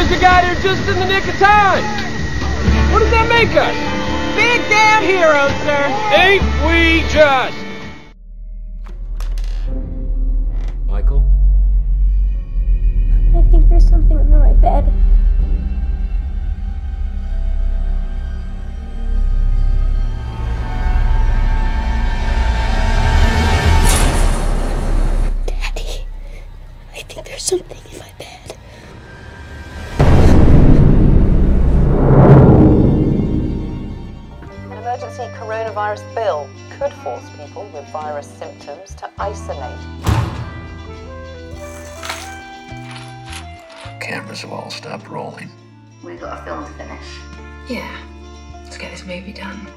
here's a guy here just in the nick of time. What does that make us? Big damn heroes, sir. Ain't we just? Michael? I think there's something under my bed. Daddy, I think there's something emergency coronavirus bill could force people with virus symptoms to isolate. Cameras have all stopped rolling. We've got a film to finish. Yeah, let's get this movie done.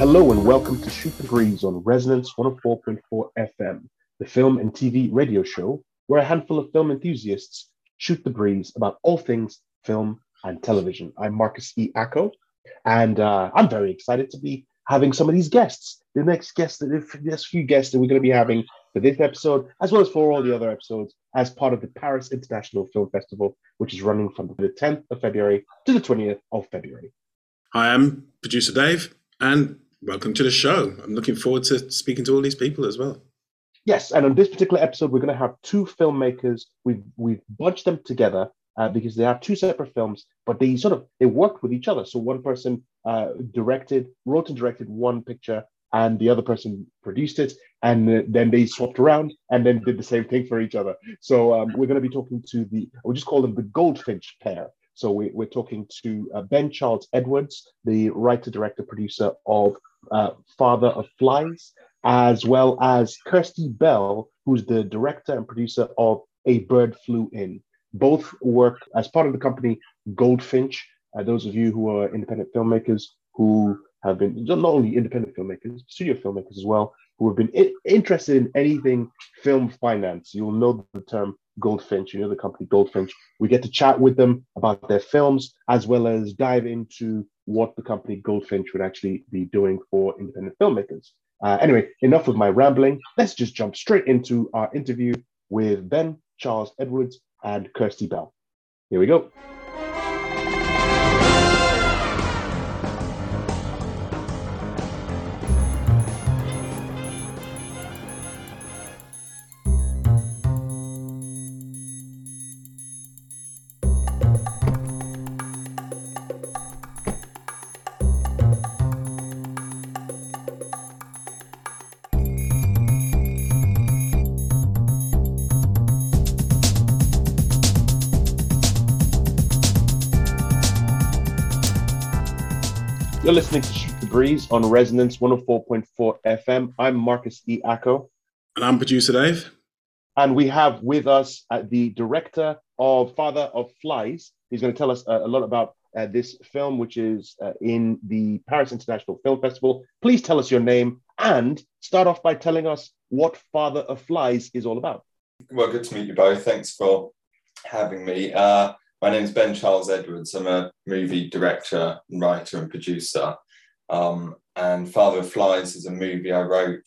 Hello and welcome to Shoot the Breeze on Resonance 104.4 FM, the film and TV radio show where a handful of film enthusiasts shoot the breeze about all things film and television. I'm Marcus E. Acko, and uh, I'm very excited to be having some of these guests. The next guest, the next few guests that we're going to be having for this episode, as well as for all the other episodes, as part of the Paris International Film Festival, which is running from the 10th of February to the 20th of February. Hi, I'm producer Dave, and welcome to the show. I'm looking forward to speaking to all these people as well. Yes, and on this particular episode, we're going to have two filmmakers. We've we've bunched them together uh, because they have two separate films, but they sort of they worked with each other. So one person uh, directed, wrote and directed one picture, and the other person produced it, and then they swapped around and then did the same thing for each other. So um, we're going to be talking to the we'll just call them the Goldfinch pair. So we, we're talking to uh, Ben Charles Edwards, the writer, director, producer of uh, Father of Flies, as well as Kirsty Bell, who's the director and producer of A Bird Flew In. Both work as part of the company Goldfinch. Uh, those of you who are independent filmmakers who have been not only independent filmmakers, studio filmmakers as well, who have been I- interested in anything film finance, you'll know the term Goldfinch, you know the company Goldfinch. We get to chat with them about their films as well as dive into what the company Goldfinch would actually be doing for independent filmmakers. Uh, anyway, enough of my rambling. Let's just jump straight into our interview with Ben Charles Edwards and Kirsty Bell. Here we go. Listening to Shoot the Breeze on Resonance 104.4 FM. I'm Marcus E. Acko, And I'm producer Dave. and we have with us uh, the director of Father of Flies. He's going to tell us uh, a lot about uh, this film, which is uh, in the Paris International Film Festival. Please tell us your name and start off by telling us what Father of Flies is all about. Well, good to meet you both. Thanks for having me. My name is Ben Charles Edwards. I'm a movie director, writer, and producer. Um, and Father of Flies is a movie I wrote.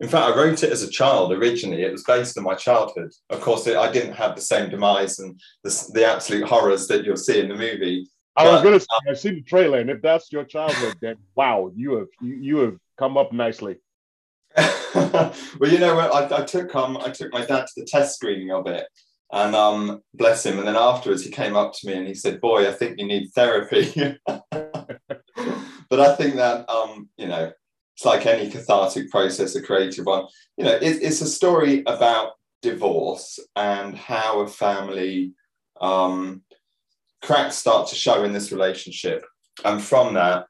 In fact, I wrote it as a child originally. It was based on my childhood. Of course, it, I didn't have the same demise and the, the absolute horrors that you'll see in the movie. I was going to say, I've seen the trailer, and if that's your childhood, then wow, you have you, you have come up nicely. well, you know what? I, I took um, I took my dad to the test screening of it, and um, bless him. And then afterwards, he came up to me and he said, "Boy, I think you need therapy." but I think that um, you know, it's like any cathartic process, a creative one. You know, it, it's a story about divorce and how a family um, cracks start to show in this relationship, and from that,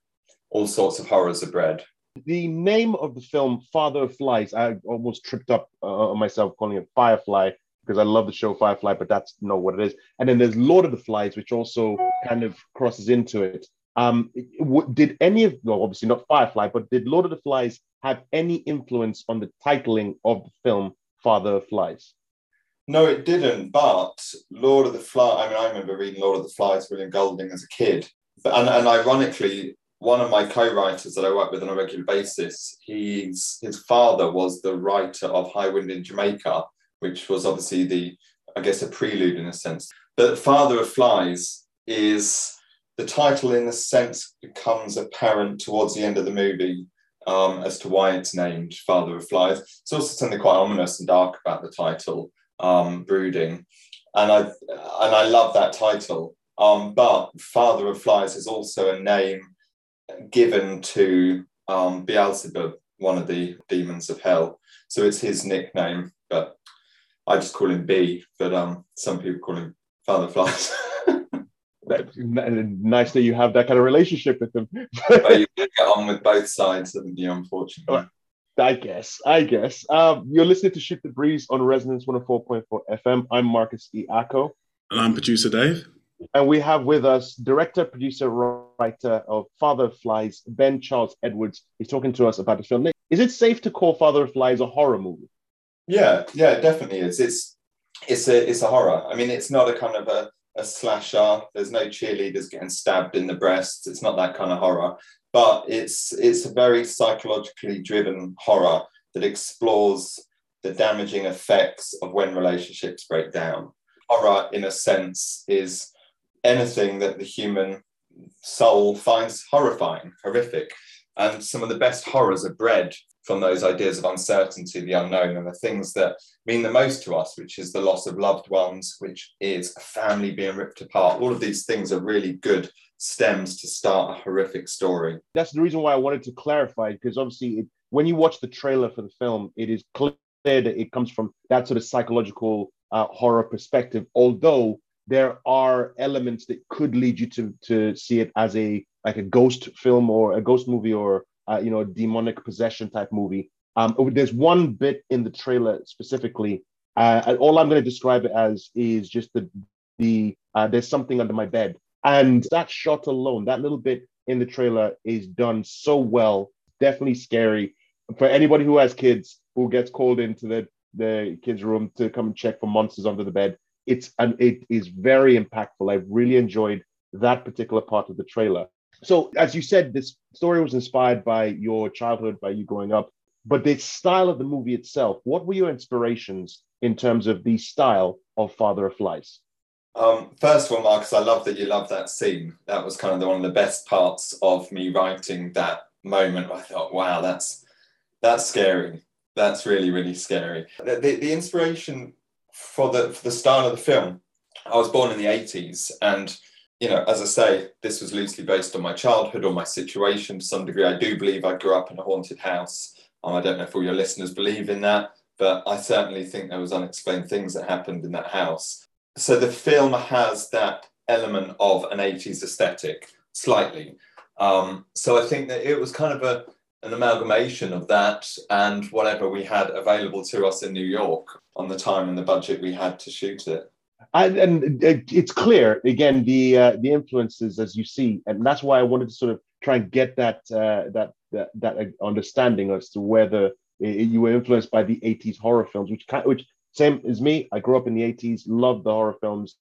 all sorts of horrors are bred. The name of the film, Father of Flies, I almost tripped up uh, myself calling it Firefly because I love the show Firefly, but that's not what it is. And then there's Lord of the Flies, which also kind of crosses into it. Um, did any of, well, obviously not Firefly, but did Lord of the Flies have any influence on the titling of the film Father of Flies? No, it didn't. But Lord of the Flies, I mean, I remember reading Lord of the Flies, William Golding as a kid. And, and ironically, one of my co-writers that I work with on a regular basis, he's his father was the writer of High Wind in Jamaica, which was obviously the, I guess, a prelude in a sense. But Father of Flies is the title, in a sense, becomes apparent towards the end of the movie um, as to why it's named Father of Flies. It's also something quite ominous and dark about the title, um, Brooding, and I and I love that title. Um, but Father of Flies is also a name given to um, Beelzebub, one of the demons of hell. So it's his nickname, but I just call him B. But um, some people call him Father Flies. nice that you have that kind of relationship with them. but you get on with both sides, haven't you? Unfortunately. I guess. I guess. Um, you're listening to Shoot the Breeze on Resonance 104.4 FM. I'm Marcus E. Acko. And I'm producer Dave. And we have with us director, producer, writer of Father of Flies, Ben Charles Edwards. He's talking to us about the film. Is it safe to call Father of Flies a horror movie? Yeah, yeah, it definitely is. It's it's a it's a horror. I mean, it's not a kind of a, a slasher. There's no cheerleaders getting stabbed in the breasts. It's not that kind of horror. But it's it's a very psychologically driven horror that explores the damaging effects of when relationships break down. Horror, in a sense, is anything that the human soul finds horrifying, horrific. And some of the best horrors are bred from those ideas of uncertainty, the unknown, and the things that mean the most to us, which is the loss of loved ones, which is a family being ripped apart. All of these things are really good stems to start a horrific story. That's the reason why I wanted to clarify, because obviously, it, when you watch the trailer for the film, it is clear that it comes from that sort of psychological uh, horror perspective, although there are elements that could lead you to to see it as a like a ghost film or a ghost movie or uh, you know demonic possession type movie. Um, there's one bit in the trailer specifically, uh, all I'm going to describe it as is just the the uh, there's something under my bed, and that shot alone, that little bit in the trailer is done so well, definitely scary for anybody who has kids who gets called into the the kids' room to come and check for monsters under the bed it's and it is very impactful. I really enjoyed that particular part of the trailer. So, as you said, this story was inspired by your childhood, by you growing up, but the style of the movie itself. What were your inspirations in terms of the style of Father of Flies? Um, first of all, Marcus, I love that you love that scene. That was kind of the, one of the best parts of me writing that moment. I thought, wow, that's that's scary. That's really, really scary. The, the, the inspiration for the for the style of the film, I was born in the 80s and you know, as I say, this was loosely based on my childhood or my situation to some degree. I do believe I grew up in a haunted house. Um, I don't know if all your listeners believe in that, but I certainly think there was unexplained things that happened in that house. So the film has that element of an 80s aesthetic, slightly. Um, so I think that it was kind of a an amalgamation of that and whatever we had available to us in New York on the time and the budget we had to shoot it. And, and it's clear again the uh, the influences as you see, and that's why I wanted to sort of try and get that uh, that, that that understanding as to whether you were influenced by the 80s horror films, which which same as me. I grew up in the 80s, loved the horror films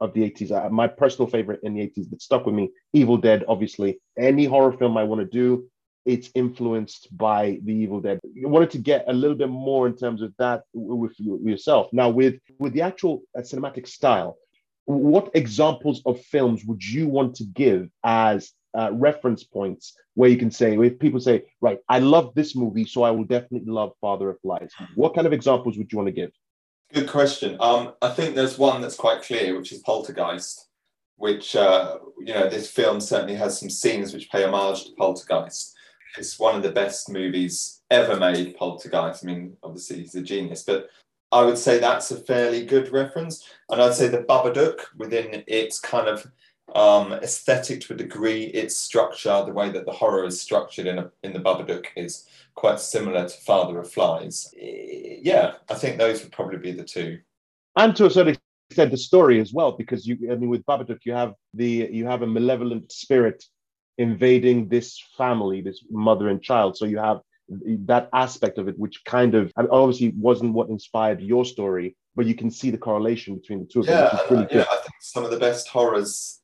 of the 80s. Uh, my personal favorite in the 80s that stuck with me, Evil Dead, obviously. Any horror film I want to do, it's influenced by the Evil Dead. You wanted to get a little bit more in terms of that with yourself. Now, with with the actual uh, cinematic style, what examples of films would you want to give as uh, reference points where you can say, if people say, right, I love this movie, so I will definitely love Father of Flies. What kind of examples would you want to give? Good question. Um, I think there's one that's quite clear, which is Poltergeist, which, uh, you know, this film certainly has some scenes which pay homage to Poltergeist it's one of the best movies ever made, Poltergeist. I mean, obviously he's a genius, but I would say that's a fairly good reference. And I'd say the Babadook within its kind of um, aesthetic to a degree, its structure, the way that the horror is structured in, a, in the Babadook is quite similar to Father of Flies. Yeah, I think those would probably be the two. and to a certain extent the story as well because you i mean with babadook you have the you have a malevolent spirit invading this family this mother and child. So you have that aspect of it which kind of obviously wasn't what inspired your story but you can see the correlation between the two of yeah, them really yeah i think some of the best horrors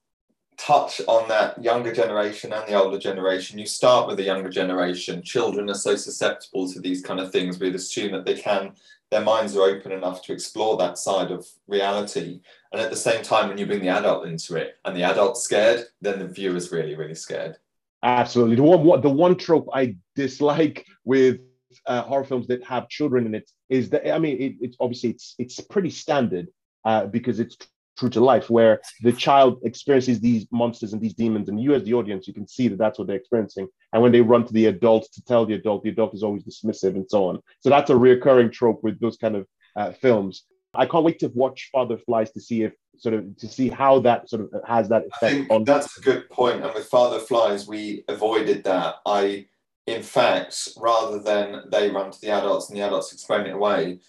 touch on that younger generation and the older generation. You start with the younger generation. Children are so susceptible to these kind of things. We'd assume that they can, their minds are open enough to explore that side of reality. And at the same time, when you bring the adult into it and the adult's scared, then the viewer's really, really scared. Absolutely. The one, the one trope I dislike with uh, horror films that have children in it is that I mean, it, it's obviously it's it's pretty standard uh, because it's true to life where the child experiences these monsters and these demons and you as the audience you can see that that's what they're experiencing. And when they run to the adult to tell the adult the adult is always dismissive and so on. So that's a recurring trope with those kind of uh, films. I can't wait to watch father flies to see if sort of to see how that sort of has that effect on that's a good point and with father flies we avoided that. I in fact rather than they run to the adults and the adults explain it away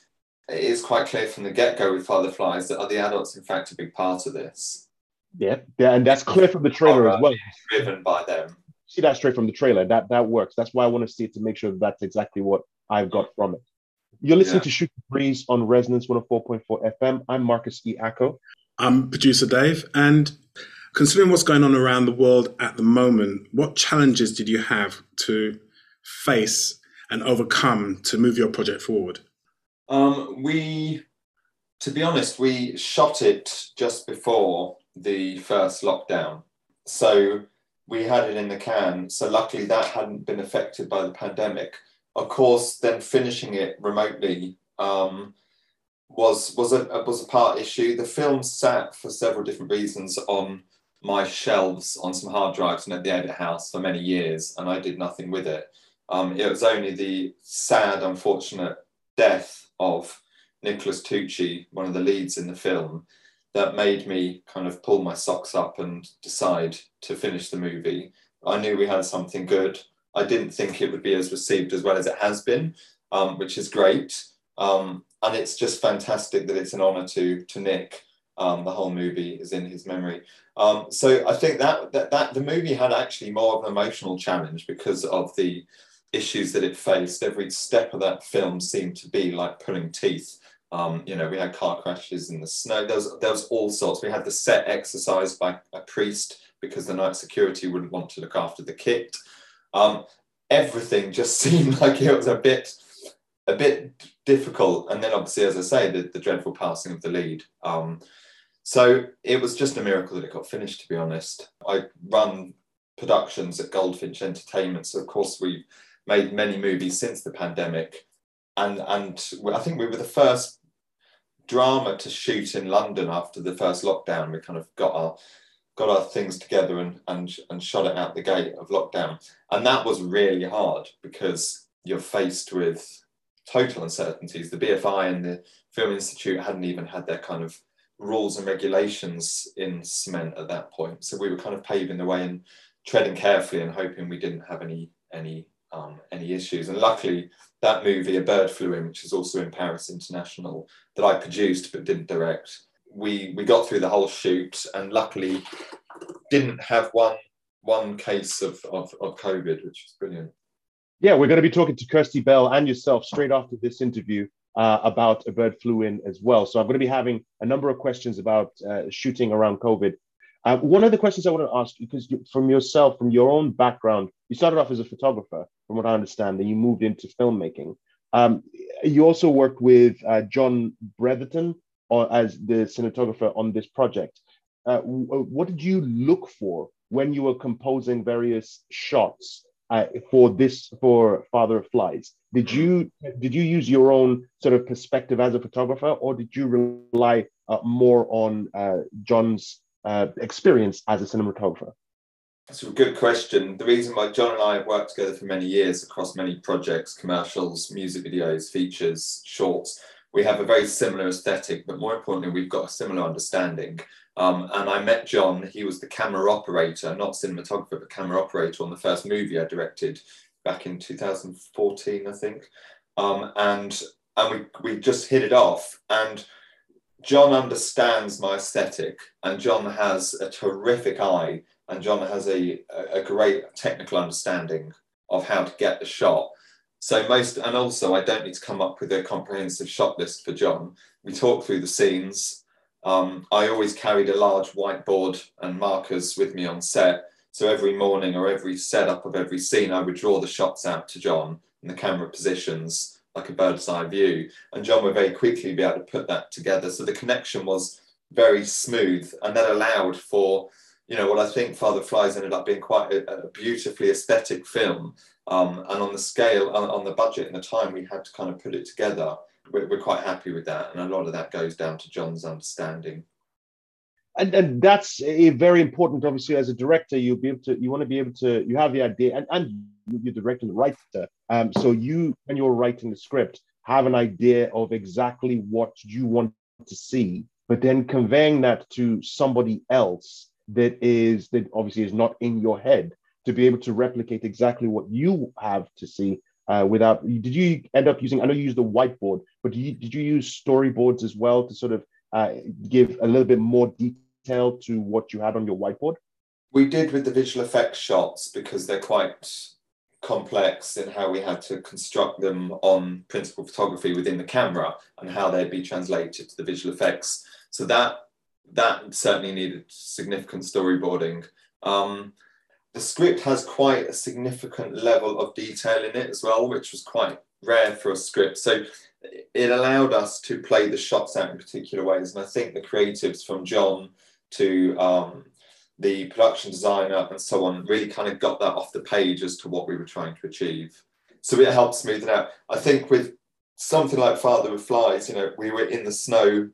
it is quite clear from the get go with Father Flies that are the adults, in fact, a big part of this. Yeah, yeah, and that's clear from the trailer as well. Driven by them. See that straight from the trailer. That that works. That's why I want to see it to make sure that that's exactly what I've got from it. You're listening yeah. to Shoot the Breeze on Resonance 104.4 FM. I'm Marcus E. Acko. I'm producer Dave. And considering what's going on around the world at the moment, what challenges did you have to face and overcome to move your project forward? Um, we, to be honest, we shot it just before the first lockdown. So we had it in the can. So luckily that hadn't been affected by the pandemic. Of course, then finishing it remotely um, was was a was a part issue. The film sat for several different reasons on my shelves on some hard drives and at the edit house for many years, and I did nothing with it. Um, it was only the sad, unfortunate death of Nicholas Tucci, one of the leads in the film, that made me kind of pull my socks up and decide to finish the movie. I knew we had something good. I didn't think it would be as received as well as it has been, um, which is great. Um, and it's just fantastic that it's an honour to to Nick. Um, the whole movie is in his memory. Um, so I think that, that that the movie had actually more of an emotional challenge because of the issues that it faced. Every step of that film seemed to be like pulling teeth. Um, you know, we had car crashes in the snow. There was, there was all sorts. We had the set exorcised by a priest because the night security wouldn't want to look after the kit. Um, everything just seemed like it was a bit, a bit difficult. And then obviously, as I say, the, the dreadful passing of the lead. Um, so it was just a miracle that it got finished, to be honest. I run productions at Goldfinch Entertainment. So of course we made many movies since the pandemic, and and I think we were the first drama to shoot in London after the first lockdown. We kind of got our got our things together and and and shot it out the gate of lockdown, and that was really hard because you're faced with total uncertainties. The BFI and the Film Institute hadn't even had their kind of rules and regulations in cement at that point, so we were kind of paving the way and treading carefully and hoping we didn't have any any um, any issues. And luckily, that movie, A Bird Flew In, which is also in Paris International, that I produced but didn't direct, we we got through the whole shoot and luckily didn't have one one case of, of, of COVID, which is brilliant. Yeah, we're going to be talking to Kirsty Bell and yourself straight after this interview uh, about A Bird Flew In as well. So I'm going to be having a number of questions about uh, shooting around COVID uh, one of the questions I want to ask, because you, from yourself, from your own background, you started off as a photographer, from what I understand, and you moved into filmmaking. Um, you also worked with uh, John Bretherton or, as the cinematographer on this project. Uh, what did you look for when you were composing various shots uh, for this for Father of Flies? Did you did you use your own sort of perspective as a photographer, or did you rely uh, more on uh, John's uh, experience as a cinematographer? That's a good question. The reason why John and I have worked together for many years across many projects, commercials, music videos, features, shorts, we have a very similar aesthetic, but more importantly, we've got a similar understanding. Um, and I met John, he was the camera operator, not cinematographer, but camera operator on the first movie I directed back in 2014, I think. Um, and and we, we just hit it off. And John understands my aesthetic, and John has a terrific eye, and John has a, a great technical understanding of how to get the shot. So most, and also I don't need to come up with a comprehensive shot list for John. We talk through the scenes. Um, I always carried a large whiteboard and markers with me on set. So every morning or every setup of every scene, I would draw the shots out to John and the camera positions like a bird's eye view. And John would very quickly be able to put that together. So the connection was very smooth and that allowed for, you know, what I think Father Flies ended up being quite a, a beautifully aesthetic film. Um, and on the scale, on, on, the budget and the time we had to kind of put it together, we're, we're quite happy with that. And a lot of that goes down to John's understanding. And, and that's a very important, obviously, as a director, you'll be able to, you want to be able to, you have the idea, and, and you're directing the writer. Um, so you, when you're writing the script, have an idea of exactly what you want to see, but then conveying that to somebody else that is that obviously is not in your head to be able to replicate exactly what you have to see uh, without did you end up using i know you used the whiteboard but did you, did you use storyboards as well to sort of uh, give a little bit more detail to what you had on your whiteboard we did with the visual effects shots because they're quite complex in how we had to construct them on principal photography within the camera and how they'd be translated to the visual effects. So that that certainly needed significant storyboarding. Um, the script has quite a significant level of detail in it as well, which was quite rare for a script. So it allowed us to play the shots out in particular ways. And I think the creatives from John to um, the production designer and so on really kind of got that off the page as to what we were trying to achieve. So it helped smooth it out. I think with something like Father of Flies, you know, we were in the snow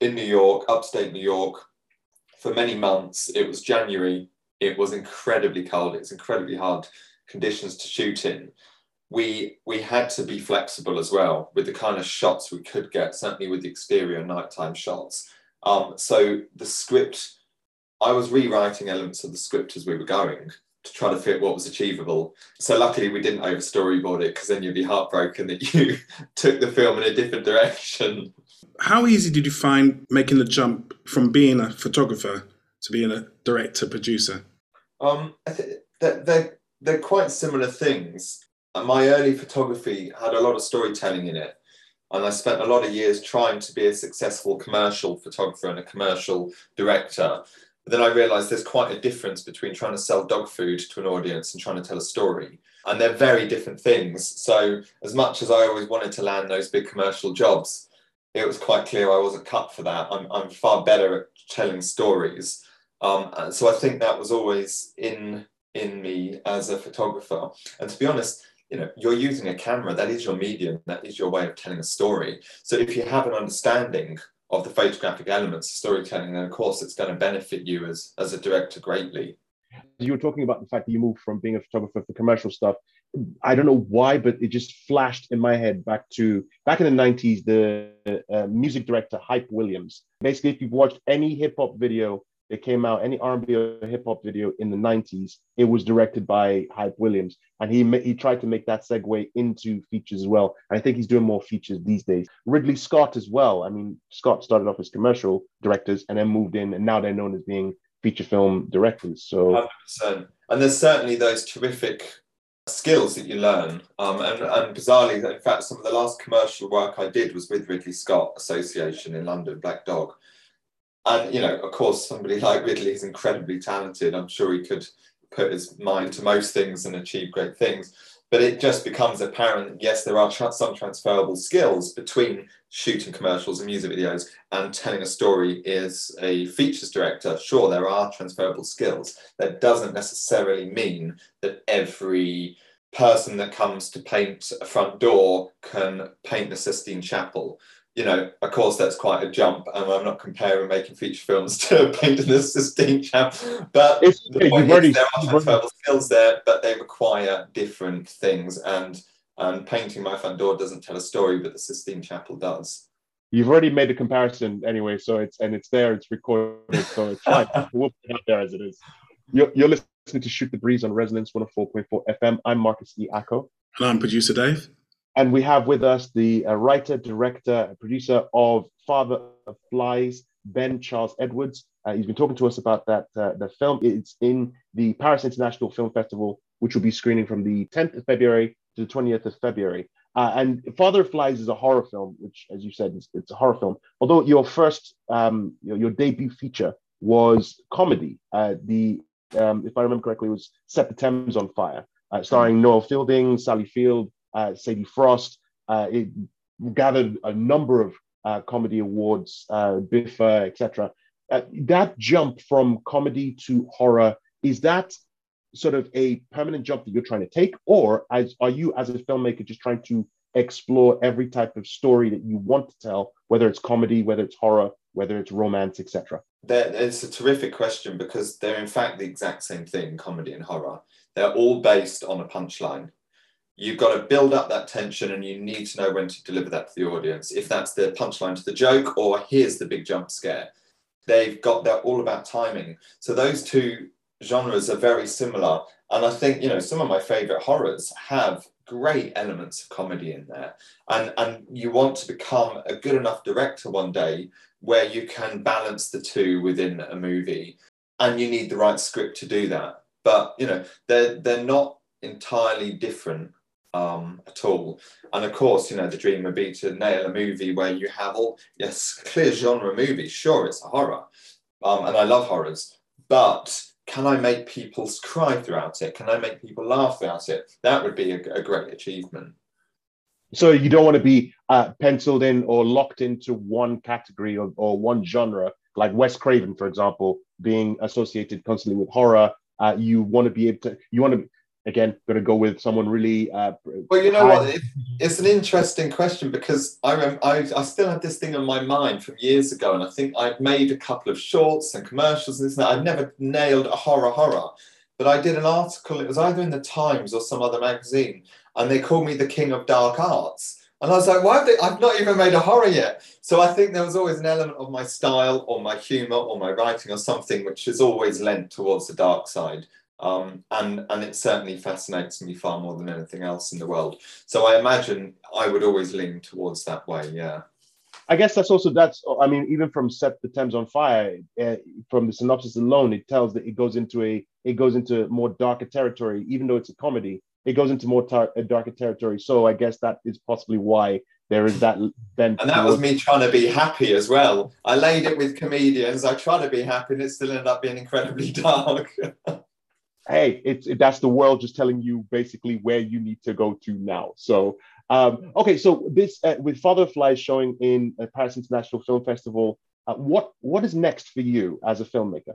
in New York, upstate New York, for many months. It was January. It was incredibly cold. It's incredibly hard conditions to shoot in. We we had to be flexible as well with the kind of shots we could get, certainly with the exterior nighttime shots. Um, so the script I was rewriting elements of the script as we were going to try to fit what was achievable. So luckily we didn't over storyboard it because then you'd be heartbroken that you took the film in a different direction. How easy did you find making the jump from being a photographer to being a director producer? Um, they're, they're, they're quite similar things. My early photography had a lot of storytelling in it. And I spent a lot of years trying to be a successful commercial photographer and a commercial director. But then I realized there's quite a difference between trying to sell dog food to an audience and trying to tell a story. And they're very different things. So, as much as I always wanted to land those big commercial jobs, it was quite clear I wasn't cut for that. I'm, I'm far better at telling stories. Um, so I think that was always in in me as a photographer. And to be honest, you know, you're using a camera, that is your medium, that is your way of telling a story. So if you have an understanding of the photographic elements storytelling, then of course it's going to benefit you as as a director greatly. You were talking about the fact that you moved from being a photographer for commercial stuff. I don't know why, but it just flashed in my head back to back in the 90s, the uh, music director Hype Williams. Basically, if you've watched any hip hop video it came out any R&B or hip hop video in the 90s. It was directed by Hype Williams, and he he tried to make that segue into features as well. And I think he's doing more features these days. Ridley Scott as well. I mean, Scott started off as commercial directors and then moved in, and now they're known as being feature film directors. So, 100%. and there's certainly those terrific skills that you learn. Um, and, and bizarrely, in fact, some of the last commercial work I did was with Ridley Scott Associates in London, Black Dog and you know, of course, somebody like Ridley is incredibly talented. I'm sure he could put his mind to most things and achieve great things. But it just becomes apparent. that Yes, there are tra- some transferable skills between shooting commercials and music videos and telling a story Is a features director. Sure, there are transferable skills. That doesn't necessarily mean that every person that comes to paint a front door can paint the Sistine Chapel you know, of course, that's quite a jump. and I'm not comparing making feature films to painting the Sistine Chapel, but it's, the point is there are transferable skills there, but they require different things. And and painting my front door doesn't tell a story, but the Sistine Chapel does. You've already made the comparison anyway, so it's and it's there, it's recorded, so it's fine. we'll put it out there as it is. You're, you're listening to Shoot the Breeze on Resonance 104.4 FM. I'm Marcus E. Acko. And I'm producer Dave. And we have with us the uh, writer, director, producer of Father of Flies, Ben Charles Edwards. Uh, he's been talking to us about that uh, the film. It's in the Paris International Film Festival, which will be screening from the 10th of February to the 20th of February. Uh, and Father of Flies is a horror film, which, as you said, is, it's a horror film. Although your first, um, your, your debut feature was comedy. Uh, the, um, if I remember correctly, was Set the Thames on Fire, uh, starring Noel Fielding, Sally Field, Sadie Frost. Uh, it gathered a number of uh, comedy awards, uh, BIFA, etc. Uh, that jump from comedy to horror is that sort of a permanent jump that you're trying to take, or as are you as a filmmaker just trying to explore every type of story that you want to tell, whether it's comedy, whether it's horror, whether it's romance, etc. It's a terrific question because they're in fact the exact same thing, comedy and horror. They're all based on a punchline. You've got to build up that tension and you need to know when to deliver that to the audience. If that's the punchline to the joke or here's the big jump scare. They've got, they're all about timing. So those two genres are very similar. And I think, you know, some of my favorite horrors have great elements of comedy in there. And, and you want to become a good enough director one day where you can balance the two within a movie. And you need the right script to do that. But, you know, they're, they're not entirely different um, at all. And of course, you know, the dream would be to nail a movie where you have all, yes, clear genre movie. Sure, it's a horror. Um, and I love horrors. But can I make people cry throughout it? Can I make people laugh throughout it? That would be a, a great achievement. So you don't want to be uh, penciled in or locked into one category or, or one genre, like Wes Craven, for example, being associated constantly with horror. Uh, you want to be able to, you want to, again, going to go with someone really. Uh, well, you know high. what? It, it's an interesting question because I, rem- I I still have this thing on my mind from years ago, and I think I've made a couple of shorts and commercials and this and that. I've never nailed a horror horror, but I did an article. It was either in the Times or some other magazine, and they called me the king of dark arts. And I was like, why have they? I've not even made a horror yet. So I think there was always an element of my style or my humor or my writing or something which has always lent towards the dark side. Um, and and it certainly fascinates me far more than anything else in the world. So I imagine I would always lean towards that way. Yeah. I guess that's also that's. I mean, even from Set the Thames on Fire, uh, from the synopsis alone, it tells that it goes into a it goes into more darker territory. Even though it's a comedy, it goes into more tar- a darker territory. So I guess that is possibly why there is that bent. And that was me trying to be happy as well. I laid it with comedians. I try to be happy, and it still ended up being incredibly dark. hey, it's it, that's the world just telling you basically where you need to go to now. So, um, okay, so this uh, with Father of Flies showing in uh, Paris International Film Festival, uh, what what is next for you as a filmmaker?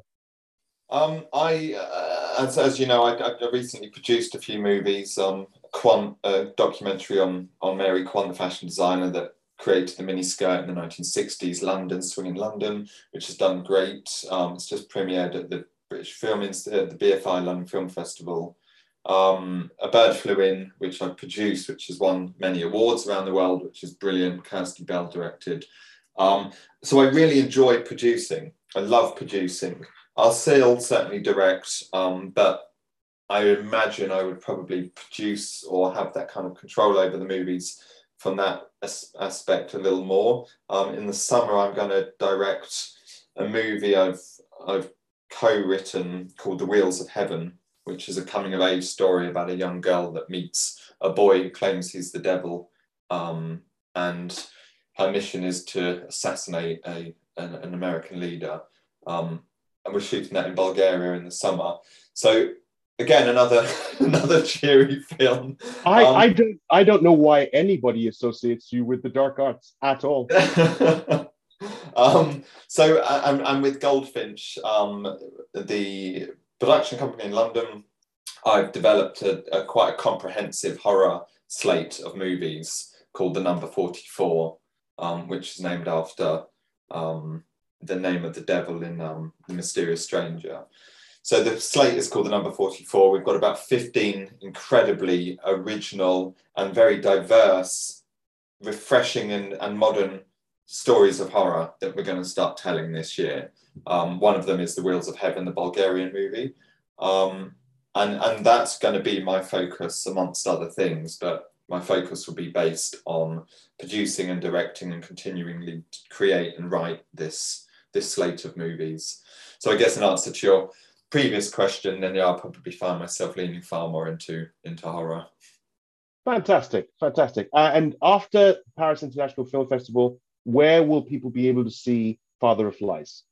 Um, I, uh, as, as you know, I, I, recently produced a few movies. Um, Quant, a documentary on on Mary Quant, the fashion designer that created the mini skirt in the 1960s, London, Swing in London, which has done great. Um, it's just premiered at the British Film Institute, the BFI London Film Festival. Um, a Bird Flew In, which I produced, which has won many awards around the world, which is brilliant. Kirsty Bell directed. Um, so I really enjoy producing. I love producing. I'll still certainly direct, um, but I imagine I would probably produce or have that kind of control over the movies from that as- aspect a little more. Um, in the summer, I'm going to direct a movie I've I've co-written called The Wheels of Heaven, which is a coming of age story about a young girl that meets a boy who claims he's the devil, um, and her mission is to assassinate a an, an American leader. Um, and we're shooting that in Bulgaria in the summer. So again, another another cheery film. I, um, I don't I don't know why anybody associates you with the dark arts at all. um, so I'm, with Goldfinch, um, the production company in London. I've developed a, a, quite a comprehensive horror slate of movies called The Number 44, um, which is named after um, the name of the devil in um, The Mysterious Stranger. So the slate is called The Number 44. We've got about 15 incredibly original and very diverse, refreshing and, and modern stories of horror that we're going to start telling this year. Um, one of them is The Wheels of Heaven, the Bulgarian movie. Um, and, and that's going to be my focus amongst other things. But my focus will be based on producing and directing and continually create and write this this slate of movies. So I guess in answer to your previous question, then yeah, I'll probably find myself leaning far more into into horror. Fantastic, fantastic. Uh, and after Paris International Film Festival, where will people be able to see Father of Flies?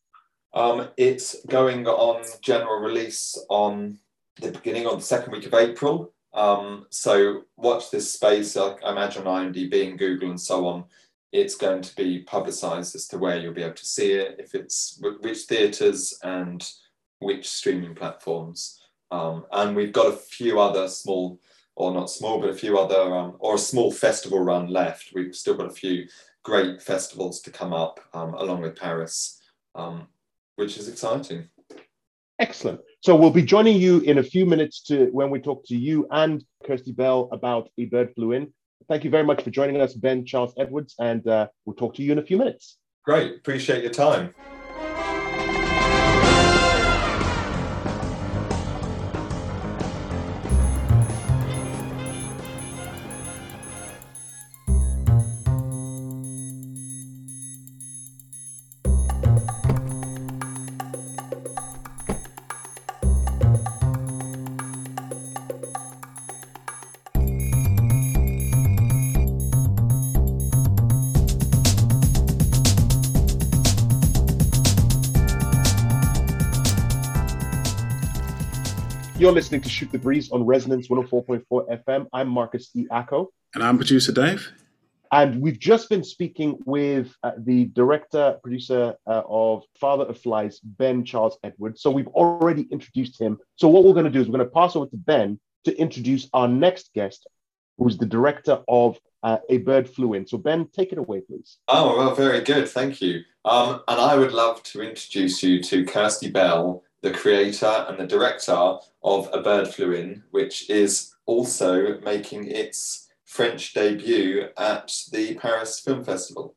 Um, it's going on general release on the beginning of the second week of April. Um, so watch this space. I, imagine IMDb and Google and so on. It's going to be publicised as to where you'll be able to see it, if it's which theatres and which streaming platforms. Um, and we've got a few other small, or not small, but a few other, um, or a small festival run left. We've still got a few great festivals to come up um, along with Paris, um, which is exciting. Excellent. So we'll be joining you in a few minutes to when we talk to you and Kirsty Bell about A Bird Flew In. Thank you very much for joining us, Ben Charles Edwards, and uh, we'll talk to you in a few minutes. Great. Appreciate your time. You're listening to Shoot the Breeze on Resonance 104.4 FM. I'm Marcus E. Acko. And I'm producer Dave. And we've just been speaking with uh, the director, producer uh, of Father of Flies, Ben Charles Edwards. So we've already introduced him. So what we're going to do is we're going to pass over to Ben to introduce our next guest, who's the director of uh, A Bird Flew In. So Ben, take it away, please. Oh, well, very good. Thank you. Um, and I would love to introduce you to Kirsty Bell, the creator and the director of A Bird Flew In, which is also making its French debut at the Paris Film Festival.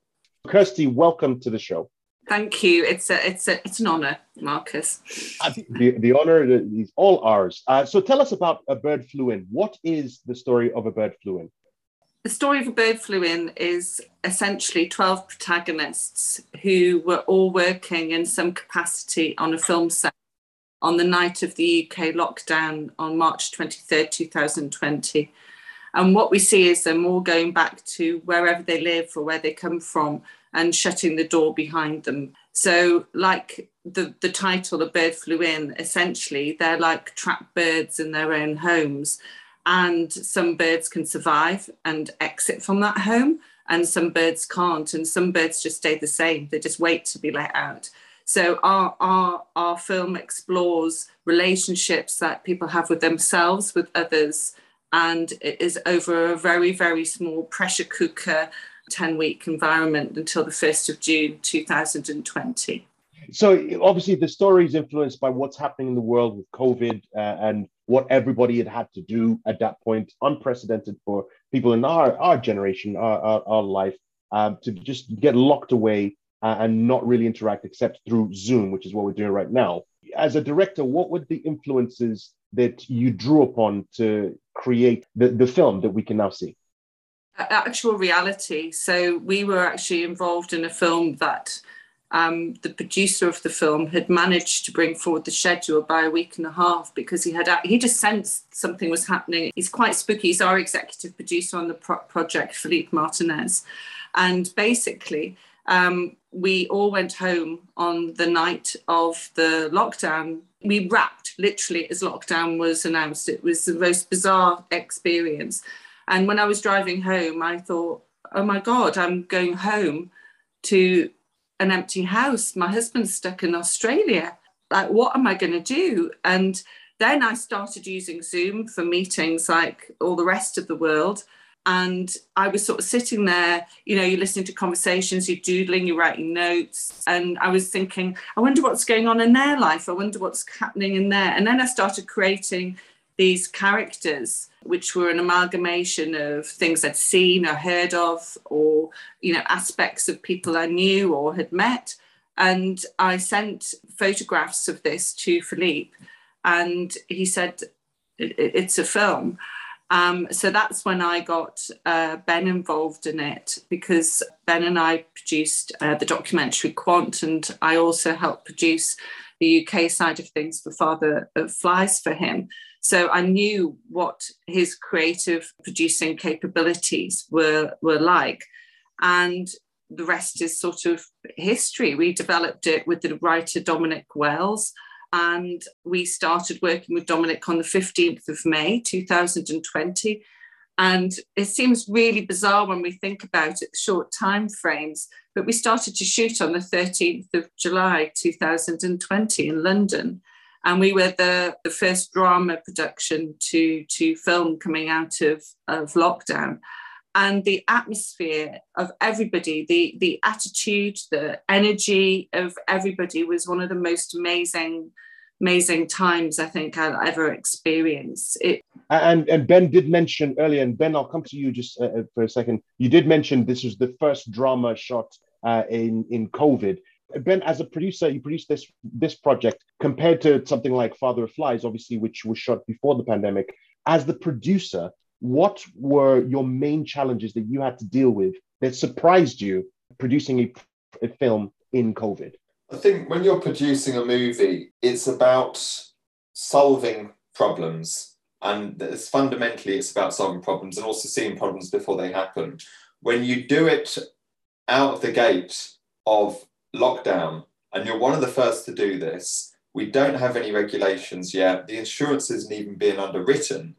Kirsty, welcome to the show. Thank you. It's a, it's a, it's an honor, Marcus. the, the honor is all ours. Uh, so tell us about A Bird Flew In. What is the story of A Bird Flew In? The story of A Bird Flew In is essentially 12 protagonists who were all working in some capacity on a film set on the night of the UK lockdown on March 23rd, 2020. And what we see is them all going back to wherever they live or where they come from and shutting the door behind them. So, like the, the title, A Bird Flew In, essentially, they're like trapped birds in their own homes. And some birds can survive and exit from that home, and some birds can't. And some birds just stay the same, they just wait to be let out. So our, our, our film explores relationships that people have with themselves, with others, and it is over a very, very small pressure cooker 10 week environment until the 1st of June 2020. So obviously the story is influenced by what's happening in the world with COVID uh, and what everybody had had to do at that point, unprecedented for people in our, our generation, our, our, our life, um, to just get locked away and not really interact except through Zoom, which is what we're doing right now. As a director, what were the influences that you drew upon to create the, the film that we can now see? Actual reality. So we were actually involved in a film that um, the producer of the film had managed to bring forward the schedule by a week and a half because he had he just sensed something was happening. He's quite spooky. He's our executive producer on the pro- project, Philippe Martinez, and basically um, we all went home on the night of the lockdown. We wrapped literally as lockdown was announced. It was the most bizarre experience. And when I was driving home, I thought, oh my God, I'm going home to an empty house. My husband's stuck in Australia. Like, what am I going to do? And then I started using Zoom for meetings like all the rest of the world and I was sort of sitting there, you know, you're listening to conversations, you're doodling, you're writing notes. And I was thinking, I wonder what's going on in their life. I wonder what's happening in there. And then I started creating these characters, which were an amalgamation of things I'd seen or heard of, or, you know, aspects of people I knew or had met. And I sent photographs of this to Philippe. And he said, it's a film Um, so that's when I got uh, Ben involved in it because Ben and I produced uh, the documentary Quant, and I also helped produce the UK side of things for Father of Flies for him. So I knew what his creative producing capabilities were, were like. And the rest is sort of history. We developed it with the writer Dominic Wells, and we started working with Dominic on the 15th of May 2020. And it seems really bizarre when we think about it, short time frames, but we started to shoot on the 13th of July 2020 in London. And we were the, the first drama production to, to film coming out of, of lockdown and the atmosphere of everybody, the the attitude, the energy of everybody was one of the most amazing, amazing times I think I've ever experienced. It. And and Ben did mention earlier, and Ben, I'll come to you just uh, uh, for a second. You did mention this was the first drama shot uh, in in COVID. Ben, as a producer, you produced this this project compared to something like Father of Flies, obviously, which was shot before the pandemic. As the producer, what were your main challenges that you had to deal with that surprised you producing a, a film in COVID? I think when you're producing a movie, it's about solving problems. And it's fundamentally, it's about solving problems and also seeing problems before they happen. When you do it out of the gate of lockdown, and you're one of the first to do this, we don't have any regulations yet. The insurance isn't even being underwritten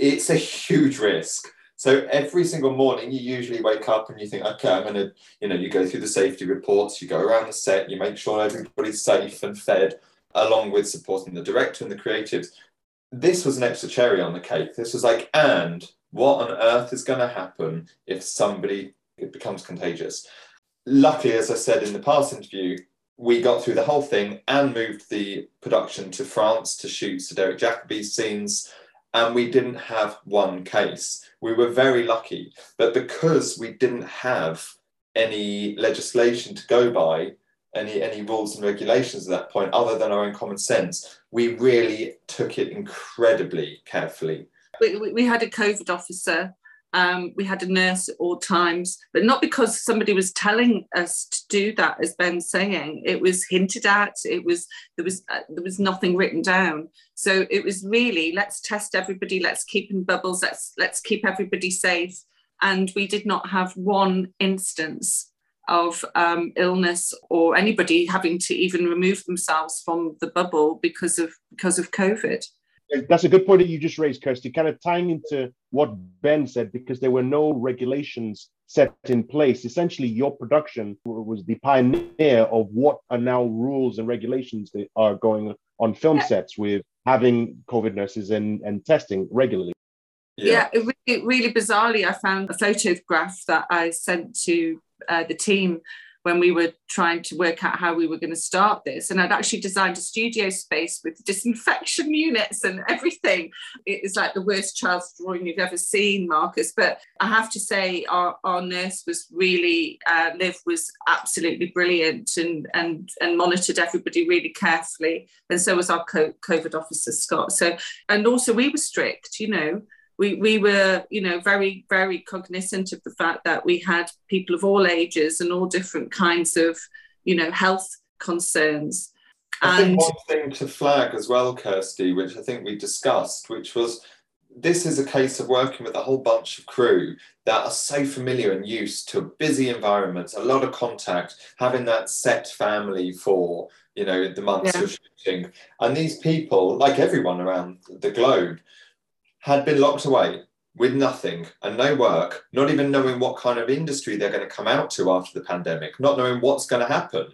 it's a huge risk. So every single morning, you usually wake up and you think, okay, I'm to, you know, you go through the safety reports, you go around the set, you make sure everybody's safe and fed, along with supporting the director and the creatives. This was an extra cherry on the cake. This was like, and what on earth is going to happen if somebody it becomes contagious? Luckily, as I said in the past interview, we got through the whole thing and moved the production to France to shoot Sir Derek Jacobi's scenes and we didn't have one case. We were very lucky, but because we didn't have any legislation to go by, any any rules and regulations at that point, other than our own common sense, we really took it incredibly carefully. We, we had a COVID officer um, we had a nurse at all times, but not because somebody was telling us to do that, as Ben's saying. It was hinted at. It was there was uh, there was nothing written down. So it was really let's test everybody. Let's keep in bubbles. Let's let's keep everybody safe. And we did not have one instance of um, illness or anybody having to even remove themselves from the bubble because of because of COVID that's a good point that you just raised, Kirsty. Kind of tying into what Ben said, because there were no regulations set in place. Essentially, your production was the pioneer of what are now rules and regulations that are going on film sets with having COVID nurses and, and testing regularly. Yeah, yeah it really, really bizarrely, I found a photograph that I sent to uh, the team when we were trying to work out how we were going to start this. And I'd actually designed a studio space with disinfection units and everything. It's like the worst child's drawing you've ever seen, Marcus. But I have to say, our, our nurse was really, uh, Liv was absolutely brilliant and, and, and monitored everybody really carefully. And so was our COVID officer, Scott. So, and also we were strict, you know we, we were, you know, very, very cognizant of the fact that we had people of all ages and all different kinds of, you know, health concerns. I and think one thing to flag as well, Kirsty, which I think we discussed, which was this is a case of working with a whole bunch of crew that are so familiar and used to busy environments, a lot of contact, having that set family for you know the months yeah. of shooting, and these people, like everyone around the globe, had been locked away with nothing and no work, not even knowing what kind of industry they're going to come out to after the pandemic, not knowing what's going to happen.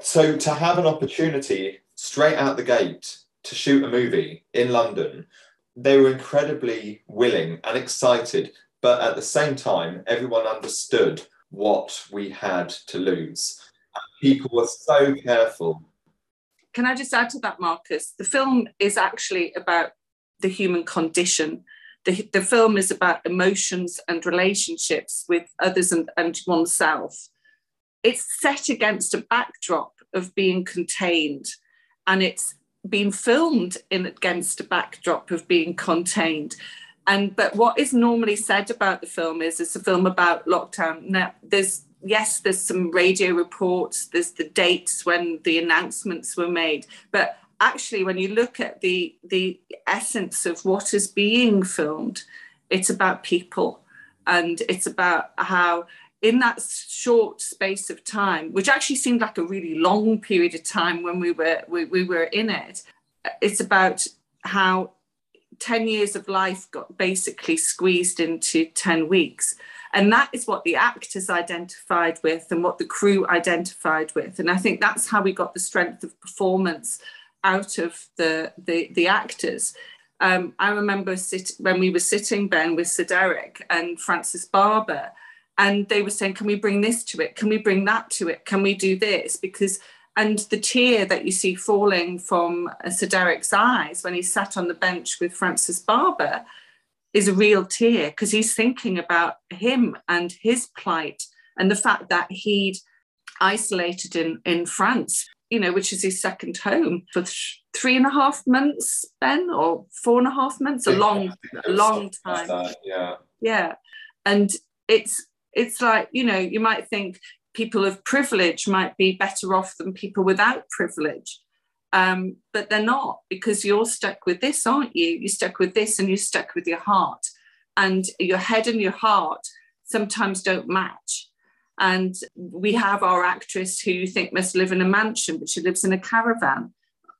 So to have an opportunity straight out the gate to shoot a movie in London, they were incredibly willing and excited, but at the same time, everyone understood what we had to lose. People were so careful. Can I just add to that, Marcus? The film is actually about the human condition. The, the film is about emotions and relationships with others and, and oneself. It's set against a backdrop of being contained, and it's been filmed in against a backdrop of being contained. And but what is normally said about the film is it's a film about lockdown. Now there's yes, there's some radio reports, there's the dates when the announcements were made, but actually when you look at the the essence of what is being filmed, it's about people and it's about how in that short space of time, which actually seemed like a really long period of time when we were we, we were in it, it's about how 10 years of life got basically squeezed into 10 weeks. And that is what the actors identified with and what the crew identified with. And I think that's how we got the strength of performance out of the, the, the actors. Um, I remember sit- when we were sitting, Ben, with Sir Derek and Frances Barber, and they were saying, Can we bring this to it? Can we bring that to it? Can we do this? Because and the tear that you see falling from Sir Derek's eyes when he sat on the bench with Frances Barber is a real tear because he's thinking about him and his plight and the fact that he'd isolated in, in France, you know, which is his second home for th- three and a half months, Ben, or four and a half months, a long, a long time. Like yeah. Yeah. And it's it's like, you know, you might think people of privilege might be better off than people without privilege. Um, but they're not because you're stuck with this, aren't you? You're stuck with this and you're stuck with your heart. And your head and your heart sometimes don't match. And we have our actress who you think must live in a mansion, but she lives in a caravan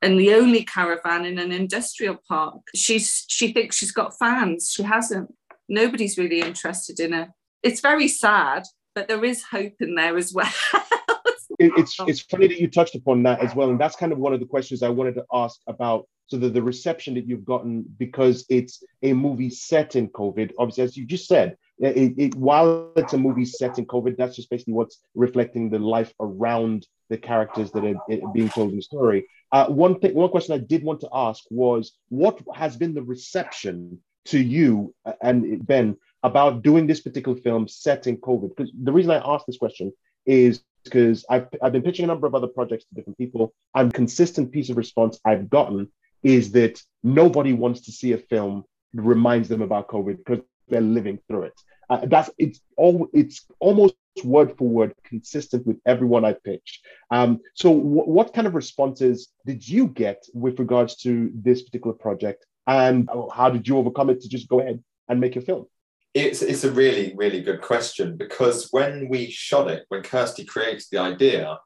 and the only caravan in an industrial park. She's she thinks she's got fans. She hasn't. Nobody's really interested in her. It's very sad, but there is hope in there as well. it's it's funny that you touched upon that as well, and that's kind of one of the questions I wanted to ask about. So the, the reception that you've gotten because it's a movie set in COVID. Obviously, as you just said, it, it, while it's a movie set in COVID, that's just basically what's reflecting the life around the characters that are being told in the story. Uh, one thing, one question I did want to ask was, what has been the reception to you uh, and Ben about doing this particular film set in COVID? Because the reason I asked this question is because I've, I've been pitching a number of other projects to different people, and consistent piece of response I've gotten is that nobody wants to see a film that reminds them about COVID because they're living through it. Uh, that's it's all it's almost word for word consistent with everyone I pitched. Um, so, w- what kind of responses did you get with regards to this particular project, and how did you overcome it to just go ahead and make your film? It's, it's a really, really good question because when we shot it, when Kirsty created the idea,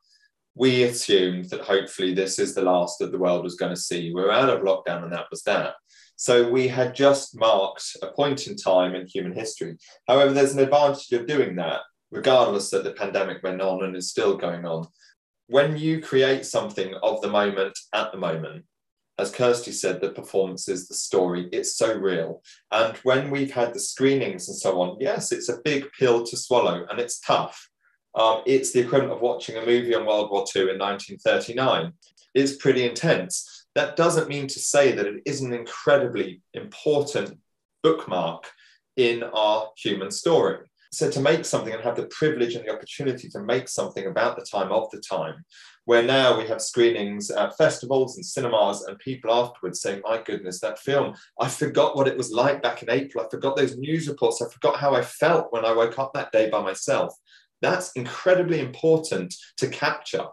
we assumed that hopefully this is the last that the world was going to see. We are out of lockdown and that was that. So we had just marked a point in time in human history. However, there's an advantage of doing that, regardless that the pandemic went on and is still going on. When you create something of the moment at the moment, as Kirsty said, the performance is the story. It's so real. And when we've had the screenings and so on, yes, it's a big pill to swallow and it's tough. Um, it's the equivalent of watching a movie on World War II in 1939. It's pretty intense. That doesn't mean to say that it isn't an incredibly important bookmark in our human story. So to make something and have the privilege and the opportunity to make something about the time of the time where now we have screenings at festivals and cinemas and people afterwards saying, my goodness, that film, I forgot what it was like back in April. I forgot those news reports. I forgot how I felt when I woke up that day by myself. That's incredibly important to capture.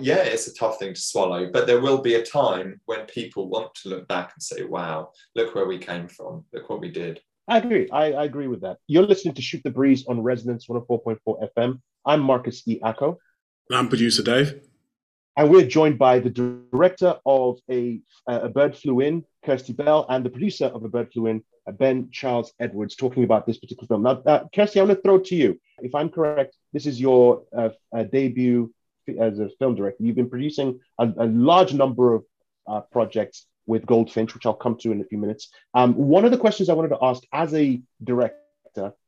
Yeah, it's a tough thing to swallow, but there will be a time when people want to look back and say, wow, look where we came from. Look what we did. I agree. I, I agree with that. You're listening to Shoot the Breeze on Resonance 104.4 FM. I'm Marcus E. Acko. I'm producer Dave. And we're joined by the director of a, a Bird Flew In, Kirsty Bell, and the producer of A Bird Flew In, Ben Charles Edwards, talking about this particular film. Now, uh, Kirsty, I'm going to throw it to you. If I'm correct, this is your uh, uh, debut as a film director. You've been producing a, a large number of uh, projects with Goldfinch, which I'll come to in a few minutes. Um, one of the questions I wanted to ask as a director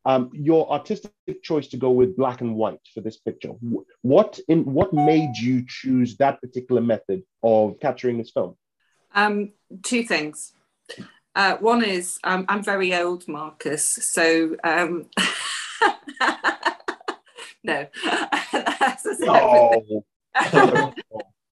um, your artistic choice to go with black and white for this picture. What in what made you choose that particular method of capturing this film? Um, two things. Uh, one is um, I'm very old, Marcus, so um, no. No. uh,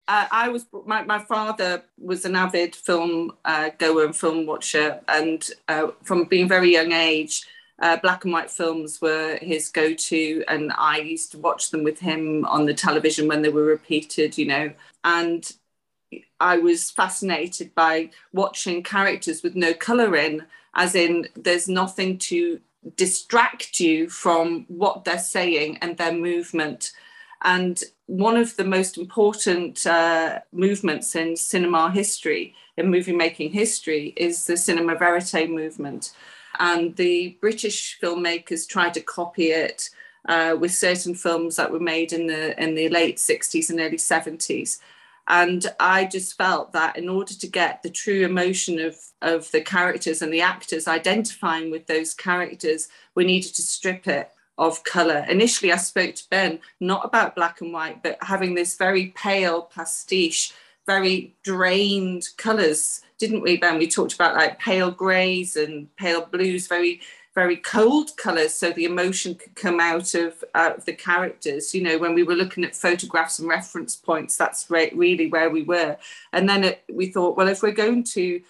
I was my, my father was an avid film uh, goer and film watcher, and uh, from being very young age, uh, black and white films were his go-to, and I used to watch them with him on the television when they were repeated, you know, and I was fascinated by watching characters with no color in, as in there's nothing to distract you from what they're saying and their movement. And one of the most important uh, movements in cinema history, in movie making history, is the cinema verite movement. And the British filmmakers tried to copy it uh, with certain films that were made in the in the late 60s and early 70s. And I just felt that in order to get the true emotion of, of the characters and the actors identifying with those characters, we needed to strip it of colour. Initially, I spoke to Ben not about black and white, but having this very pale pastiche, very drained colours, didn't we, Ben? We talked about like pale greys and pale blues, very very cold colours so the emotion could come out of, out of the characters you know when we were looking at photographs and reference points that's re- really where we were and then it, we thought well if we're going to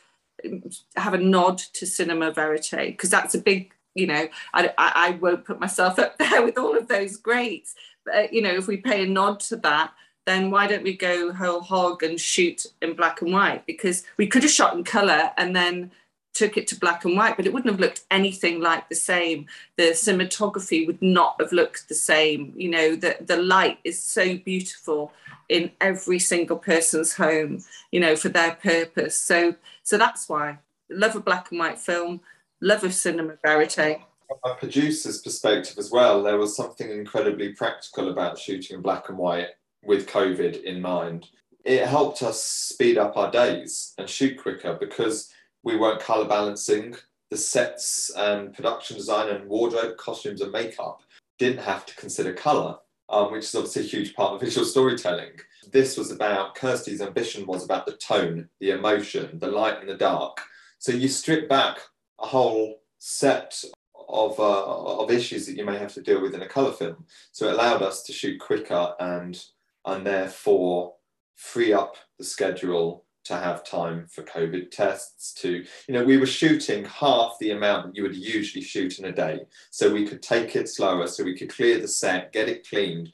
um, have a nod to cinema verite because that's a big you know, I, I, won't put myself up there with all of those greats. But, uh, you know, if we pay a nod to that, then why don't we go whole hog and shoot in black and white? Because we could have shot in color and then took it to black and white, but it wouldn't have looked anything like the same. The cinematography would not have looked the same. You know, the, the light is so beautiful in every single person's home, you know, for their purpose. So so that's why. Love a black and white film love of cinema verite. From a producer's perspective as well, there was something incredibly practical about shooting in black and white with COVID in mind. It helped us speed up our days and shoot quicker because we weren't color balancing. The sets and production design and wardrobe, costumes, and makeup didn't have to consider color, um, which is obviously a huge part of visual storytelling. This was about Kirsty's ambition was about the tone, the emotion, the light and the dark. So you strip back a whole set of, uh, of issues that you may have to deal with in a colour film. So it allowed us to shoot quicker and and therefore free up the schedule to have time for COVID tests. To you know, we were shooting half the amount that you would usually shoot in a day, so we could take it slower, so we could clear the set, get it cleaned,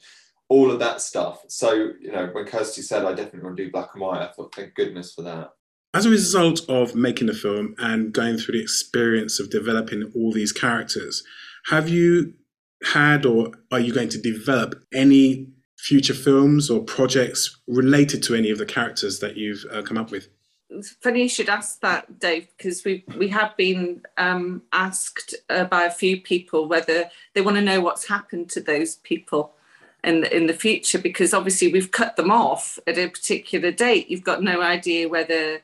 all of that stuff. So you know, when Kirsty said I definitely want to do black and white, I thought, thank goodness for that. As a result of making the film and going through the experience of developing all these characters, have you had or are you going to develop any future films or projects related to any of the characters that you've uh, come up with? It's funny you should ask that, Dave, because we we have been um, asked uh, by a few people whether they want to know what's happened to those people in in the future, because obviously we've cut them off at a particular date. You've got no idea whether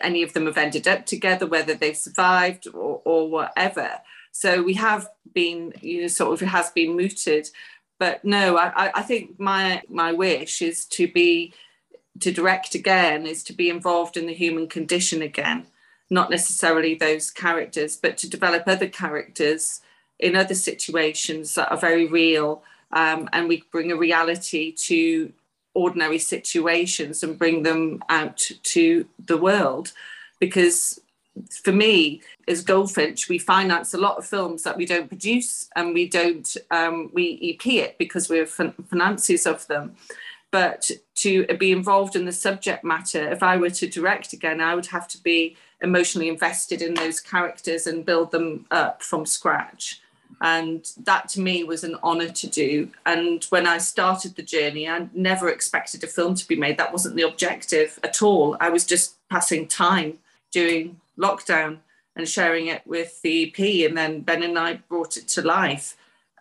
any of them have ended up together, whether they've survived or, or whatever. So we have been, you know, sort of it has been mooted. But no, I, I think my my wish is to be to direct again, is to be involved in the human condition again, not necessarily those characters, but to develop other characters in other situations that are very real. Um, and we bring a reality to ordinary situations and bring them out to the world. Because for me, as Goldfinch, we finance a lot of films that we don't produce and we don't, um, we EP it because we're fin- financiers of them. But to be involved in the subject matter, if I were to direct again, I would have to be emotionally invested in those characters and build them up from scratch. And that to me was an honor to do. And when I started the journey, I never expected a film to be made. That wasn't the objective at all. I was just passing time during lockdown and sharing it with the EP. And then Ben and I brought it to life.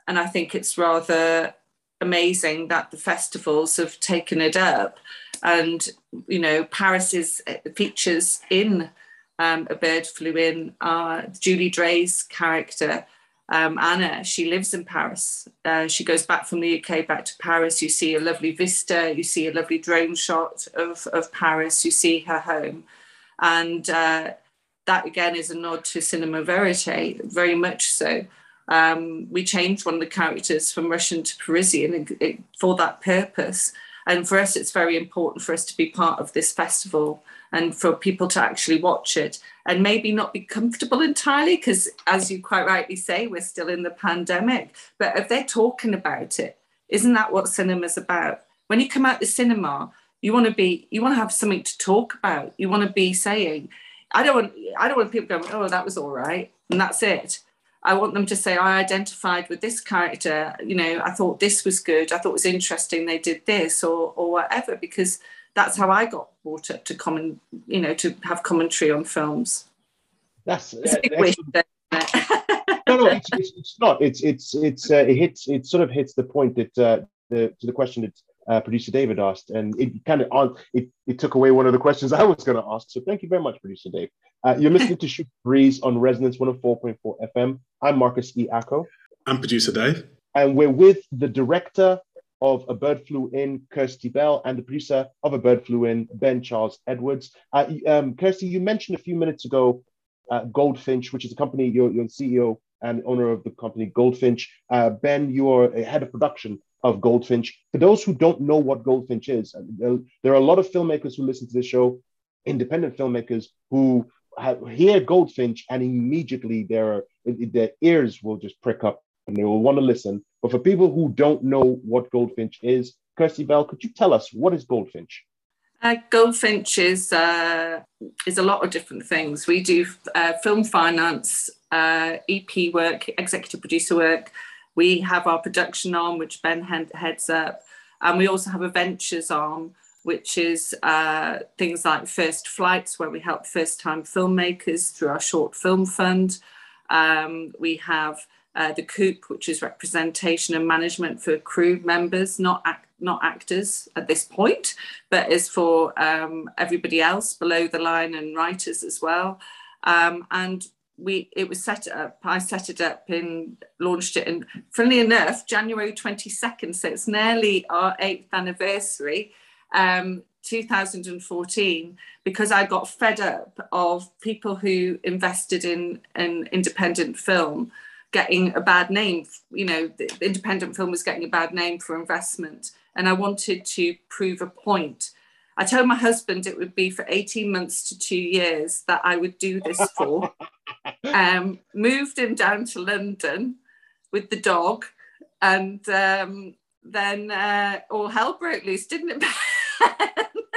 And I think it's rather amazing that the festivals have taken it up. And, you know, Paris is features in um, A Bird Flew In, uh, Julie Dray's character um, Anna, she lives in Paris. Uh, she goes back from the UK back to Paris. You see a lovely vista, you see a lovely drone shot of, of Paris, you see her home. And uh, that again is a nod to cinema verite, very much so. Um, we changed one of the characters from Russian to Parisian for that purpose. And for us, it's very important for us to be part of this festival and for people to actually watch it and maybe not be comfortable entirely because, as you quite rightly say, we're still in the pandemic. But if they're talking about it, isn't that what cinema's about? When you come out the cinema, you want to be, you want to have something to talk about. You want to be saying, I don't want, I don't want people going, oh, that was all right, and that's it. I want them to say, I identified with this character, you know, I thought this was good, I thought it was interesting they did this or or whatever, because that's how I got brought up to common, you know, to have commentary on films. That's it's uh, no, no, it's, it's, it's, not. It's it's it's uh, it hits it sort of hits the point that uh, the to the question that uh, producer David asked, and it kind of on it, it took away one of the questions I was going to ask. So thank you very much, producer Dave. Uh, you're listening to Shoot Breeze on Resonance 104.4 FM. I'm Marcus E. Acko. I'm producer Dave. And we're with the director of A Bird Flew In, Kirsty Bell, and the producer of A Bird Flew In, Ben Charles Edwards. Uh, um, Kirsty, you mentioned a few minutes ago uh, Goldfinch, which is a company, you're, you're the CEO and owner of the company Goldfinch. Uh, ben, you are a head of production of Goldfinch. For those who don't know what Goldfinch is, uh, there are a lot of filmmakers who listen to this show, independent filmmakers who have, hear Goldfinch and immediately their their ears will just prick up and they will want to listen. But for people who don't know what Goldfinch is, Kirsty Bell, could you tell us what is Goldfinch? Uh, Goldfinch is uh, is a lot of different things. We do uh, film finance, uh, EP work, executive producer work, we have our production arm, which Ben heads up, and we also have a ventures arm, which is uh, things like first flights, where we help first time filmmakers through our short film fund. Um, we have uh, the Coop, which is representation and management for crew members, not act- not actors at this point, but is for um, everybody else below the line and writers as well. Um, and we it was set up i set it up and launched it. And funnily enough january 22nd so it's nearly our eighth anniversary um, 2014 because i got fed up of people who invested in an independent film getting a bad name. You know the independent film was getting a bad name for investment and i wanted to prove a point. I told my husband it would be for 18 months to two years that I would do this for. um, moved him down to London with the dog, and um, then uh, all hell broke loose, didn't it?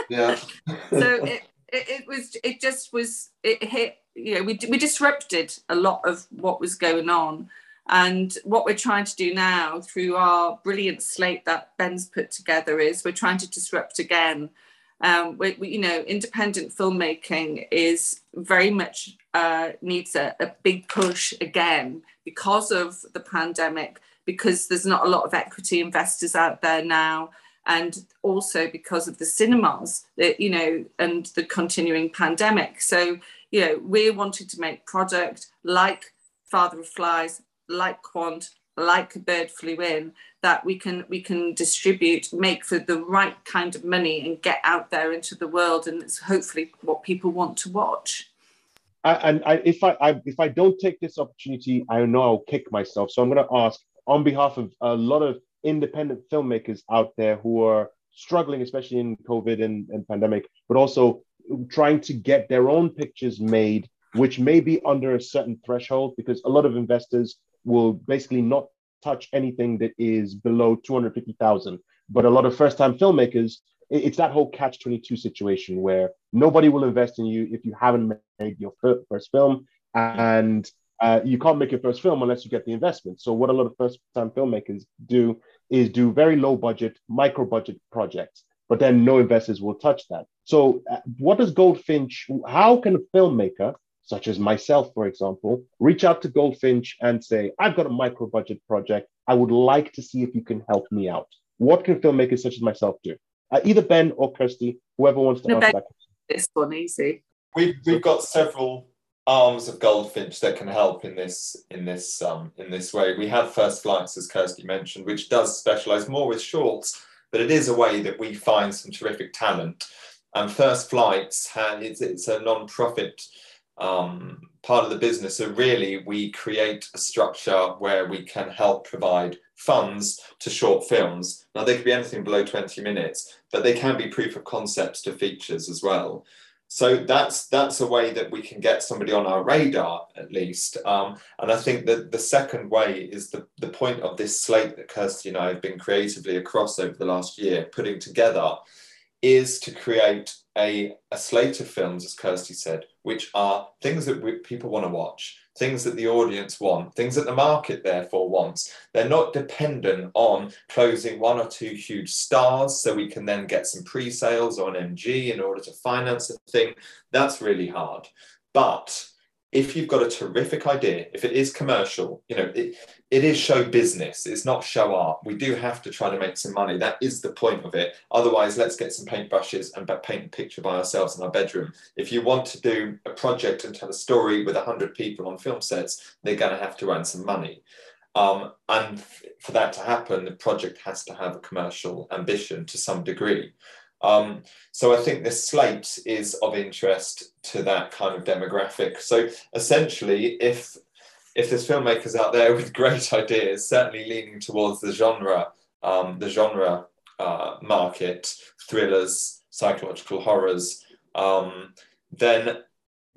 yeah. so it, it, it was it just was it hit you know we we disrupted a lot of what was going on. And what we're trying to do now through our brilliant slate that Ben's put together is we're trying to disrupt again um, we, we, you know, independent filmmaking is very much uh, needs a, a big push again because of the pandemic, because there's not a lot of equity investors out there now, and also because of the cinemas, that, you know, and the continuing pandemic. So, you know, we're wanting to make product like Father of Flies, like Quant, like a bird flew in that we can we can distribute make for the right kind of money and get out there into the world and it's hopefully what people want to watch. I, and I, if I, I if i don't take this opportunity i know i'll kick myself. So i'm going to ask on behalf of a lot of independent filmmakers out there who are struggling especially in covid and, and pandemic but also trying to get their own pictures made which may be under a certain threshold because a lot of investors will basically not touch anything that is below 250,000. But a lot of first time filmmakers, it's that whole catch 22 situation where nobody will invest in you if you haven't made your first film. And uh, you can't make your first film unless you get the investment. So, what a lot of first time filmmakers do is do very low budget, micro budget projects, but then no investors will touch that. So, uh, what does Goldfinch, how can a filmmaker such as myself, for example, reach out to Goldfinch and say, I've got a micro budget project. I would like to see if you can help me out. What can filmmakers such as myself do? Uh, either Ben or Kirsty, whoever wants to no, answer ben, that This one easy. We've, we've got several arms of Goldfinch that can help in this in this um, in this way. We have First Flights, as Kirsty mentioned, which does specialize more with shorts, but it is a way that we find some terrific talent. And First Flights, it's, it's a non-profit um, part of the business. So really, we create a structure where we can help provide funds to short films. Now, they could be anything below 20 minutes, but they can be proof of concepts to features as well. So that's that's a way that we can get somebody on our radar at least. Um, and I think that the second way is the, the point of this slate that Kirsty and I have been creatively across over the last year putting together is to create a, a slate of films, as Kirsty said, which are things that we, people want to watch things that the audience want, things that the market therefore wants. They're not dependent on closing one or two huge stars so we can then get some pre sales on MG in order to finance the thing. That's really hard. But if you've got a terrific idea, if it is commercial, you know, it, it is show business, it's not show art. We do have to try to make some money. That is the point of it. Otherwise, let's get some paintbrushes and paint a picture by ourselves in our bedroom. If you want to do a project and tell a story with 100 people on film sets, they're going to have to earn some money. Um, and for that to happen, the project has to have a commercial ambition to some degree. Um, so I think this slate is of interest to that kind of demographic. So essentially, if if there's filmmakers out there with great ideas, certainly leaning towards the genre, um, the genre uh, market, thrillers, psychological horrors, um, then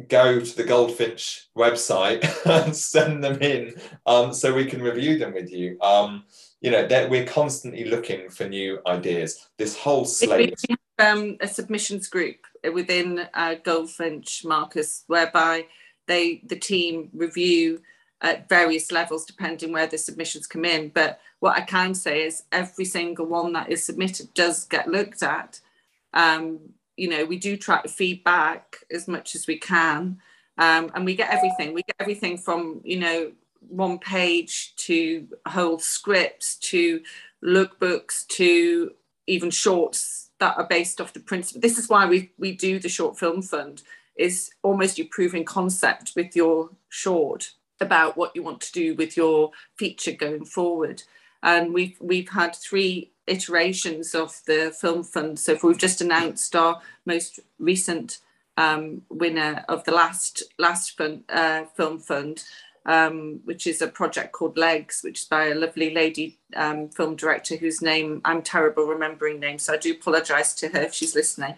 go to the Goldfinch website and send them in um, so we can review them with you. Um, you know that we're constantly looking for new ideas. This whole slate We um, a submissions group within uh, goldfinch marcus whereby they the team review at various levels depending where the submissions come in. But what i can say is every single one that is submitted does get looked at. Um, you know we do try to feedback as much as we can um, and we get everything. We get everything from you know one page to whole scripts to lookbooks to even shorts that are based off the principle. This is why we we do the short film fund is almost you proving concept with your short about what you want to do with your feature going forward. And we've we've had three iterations of the film fund. So we've just announced our most recent um, winner of the last last fund, uh, film fund, um, which is a project called Legs, which is by a lovely lady um, film director whose name I'm terrible remembering names, so I do apologise to her if she's listening.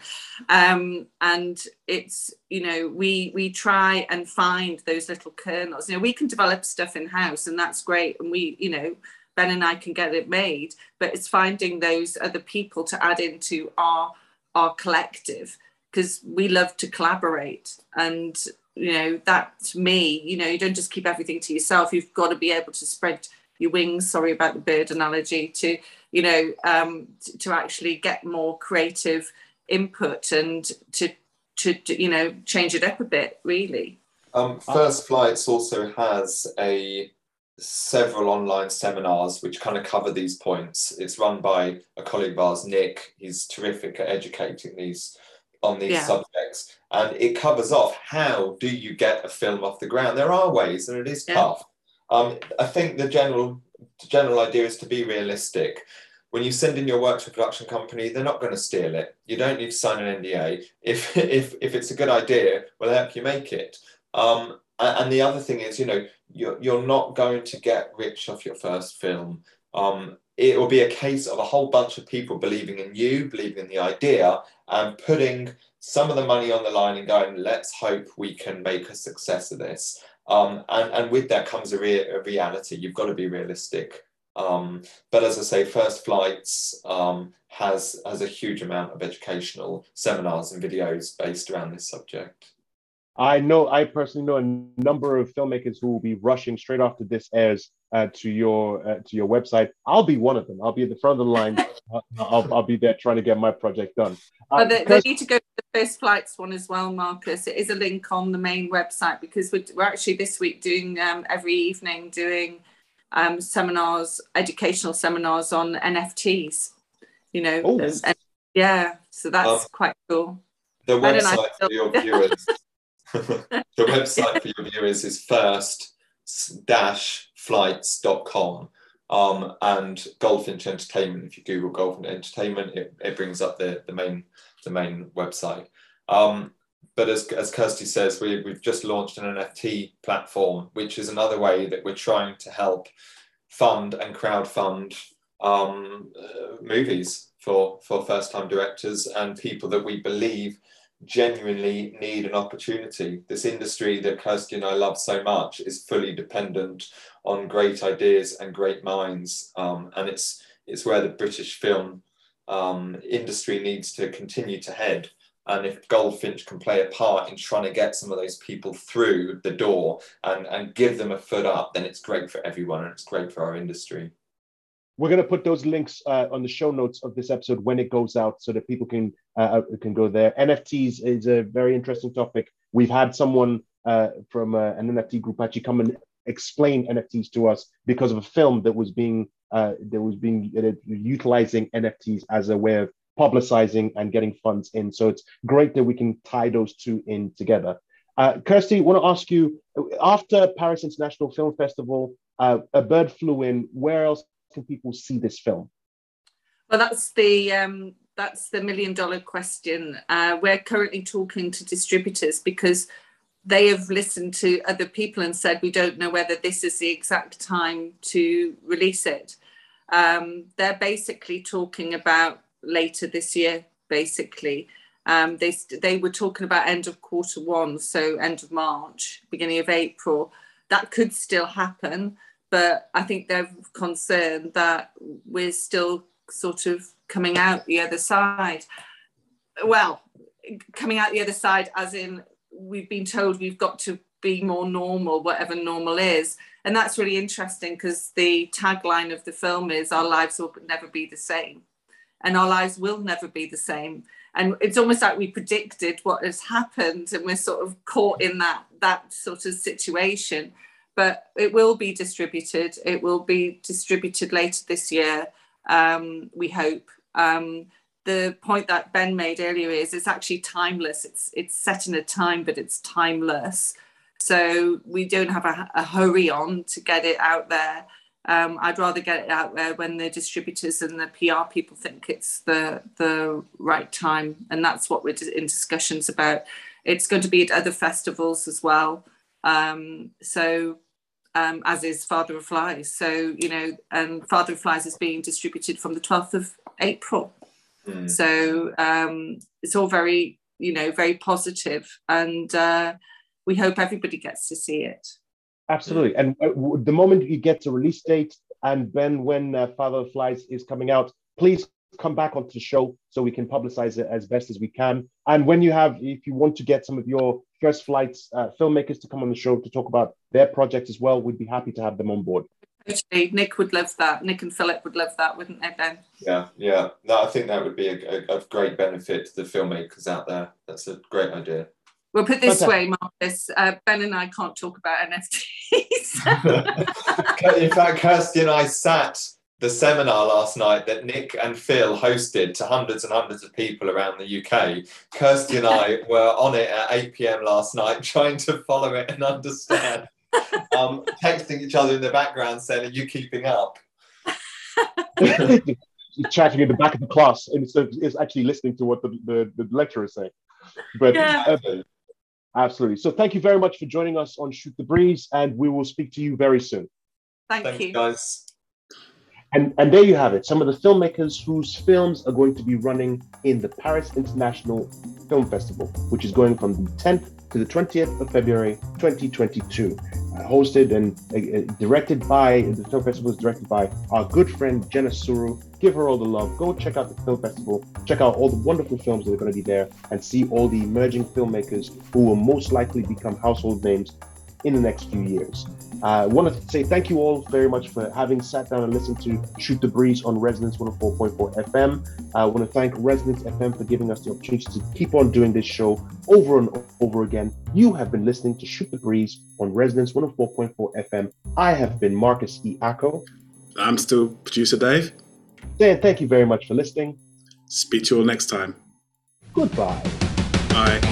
Um, and it's you know we we try and find those little kernels. You know we can develop stuff in house, and that's great, and we you know. Ben and I can get it made, but it's finding those other people to add into our our collective because we love to collaborate and you know that to me you know you don't just keep everything to yourself. You've got to be able to spread your wings sorry about the bird analogy to you know um, to, actually get more creative input and to, to, to you know change it up a bit really. Um, first flights also has a several online seminars which kind of cover these points. It's run by a colleague of ours nick. He's terrific at educating these on these yeah. subjects and it covers off how do you get a film off the ground. There are ways and it is yeah. tough. Um, i think the general the general idea is to be realistic. When you send in your work to a production company they're not going to steal it. You don't need to sign an nda if if if it's a good idea we'll help you make it. Um, and the other thing is you know you're, you're not going to get rich off your first film. Um, it will be a case of a whole bunch of people believing in you, believing in the idea, and putting some of the money on the line and going, let's hope we can make a success of this. Um, and, and with that comes a, re- a reality. You've got to be realistic. Um, but as I say, First Flights um, has, has a huge amount of educational seminars and videos based around this subject. I know, I personally know a number of filmmakers who will be rushing straight after this airs uh, to your uh, to your website. I'll be one of them. I'll be at the front of the line. I'll, I'll be there trying to get my project done. Uh, they, they, need to go to the first flights one as well, Marcus. It is a link on the main website because we're, we're actually this week doing um, every evening doing um, seminars, educational seminars on NFTs. You know, oh. and, yeah, so that's quite cool. The website for your viewers. the website for your viewers is first dash flights.com um, and Goldfinch Entertainment. If you Google Goldfinch Entertainment, it, it brings up the, the main the main website. Um, but as, as Kirsty says, we, we've just launched an NFT platform, which is another way that we're trying to help fund and crowdfund um, uh, movies for for first time directors and people that we believe genuinely need an opportunity. This industry that Kirsty and I love so much is fully dependent on great ideas and great minds, um, and it's it's where the British film um, industry needs to continue to head. And if Goldfinch can play a part in trying to get some of those people through the door and, and give them a foot up, then it's great for everyone and it's great for our industry. We're going to put those links uh, on the show notes of this episode when it goes out, so that people can uh, can go there. NFTs is a very interesting topic. We've had someone uh, from uh, an NFT group actually come and explain NFTs to us because of a film that was being uh, that was being uh, utilizing NFTs as a way of publicizing and getting funds in. So it's great that we can tie those two in together. Uh, Kirsty, want to ask you after Paris International Film Festival, uh, a bird flew in. Where else can people see this film? Well, that's the um, that's the million dollar question. Uh, we're currently talking to distributors because they have listened to other people and said we don't know whether this is the exact time to release it. Um, they're basically talking about later this year, basically. Um, they, they were talking about end of quarter one, so end of March, beginning of April. That could still happen, but I think they're concerned that we're still sort of coming out the other side. Well, coming out the other side, as in we've been told we've got to be more normal, whatever normal is. And that's really interesting because the tagline of the film is Our lives will never be the same and our lives will never be the same and it's almost like we predicted what has happened and we're sort of caught in that that sort of situation but it will be distributed. It will be distributed later this year um, we hope. Um, the point that ben made earlier is it's actually timeless. It's it's set in a time but it's timeless. So we don't have a, a hurry on to get it out there. Um, I'd rather get it out there when the distributors and the PR people think it's the the right time, and that's what we're in discussions about. It's going to be at other festivals as well. Um, so, um, as is Father of Flies. So you know, and Father of Flies is being distributed from the 12th of April. Mm. So um, it's all very you know very positive, and uh, we hope everybody gets to see it. Absolutely. And uh, the moment you get to release date and then when uh, Father of Flies is coming out, please come back onto the show so we can publicize it as best as we can. And when you have, if you want to get some of your first flights uh, filmmakers to come on the show to talk about their projects as well, we'd be happy to have them on board. Actually, Nick would love that. Nick and Philip would love that, wouldn't they, Ben? Yeah, yeah. No, I think that would be a, a, a great benefit to the filmmakers out there. That's a great idea. We'll put this way, Marcus. Uh, ben and I can't talk about NFTs. In fact, Kirsty and I sat the seminar last night that Nick and Phil hosted to hundreds and hundreds of people around the UK. Kirsty and I were on it at 8 p.m. last night trying to follow it and understand. Um, texting each other in the background saying, Are you keeping up? chatting in the back of the class instead of actually listening to what the, the, the lecturer is saying. But yeah. uh, Absolutely. So thank you very much for joining us on Shoot the Breeze, and we will speak to you very soon. Thank Thanks, you. guys. And, and there you have it, some of the filmmakers whose films are going to be running in the Paris International Film Festival, which is going from the 10th to the 20th of February 2022. Uh, hosted and uh, uh, directed by, the film festival is directed by our good friend Jenna Suru. Give her all the love. Go check out the film festival, check out all the wonderful films that are going to be there, and see all the emerging filmmakers who will most likely become household names in the next few years. I uh, want to say thank you all very much for having sat down and listened to Shoot the Breeze on Resonance 104.4 FM. I want to thank Resonance FM for giving us the opportunity to keep on doing this show over and over again. You have been listening to Shoot the Breeze on Resonance 104.4 FM. I have been Marcus E. Acko. I'm still producer Dave. Dan, thank you very much for listening. Speak to you all next time. Goodbye. Bye.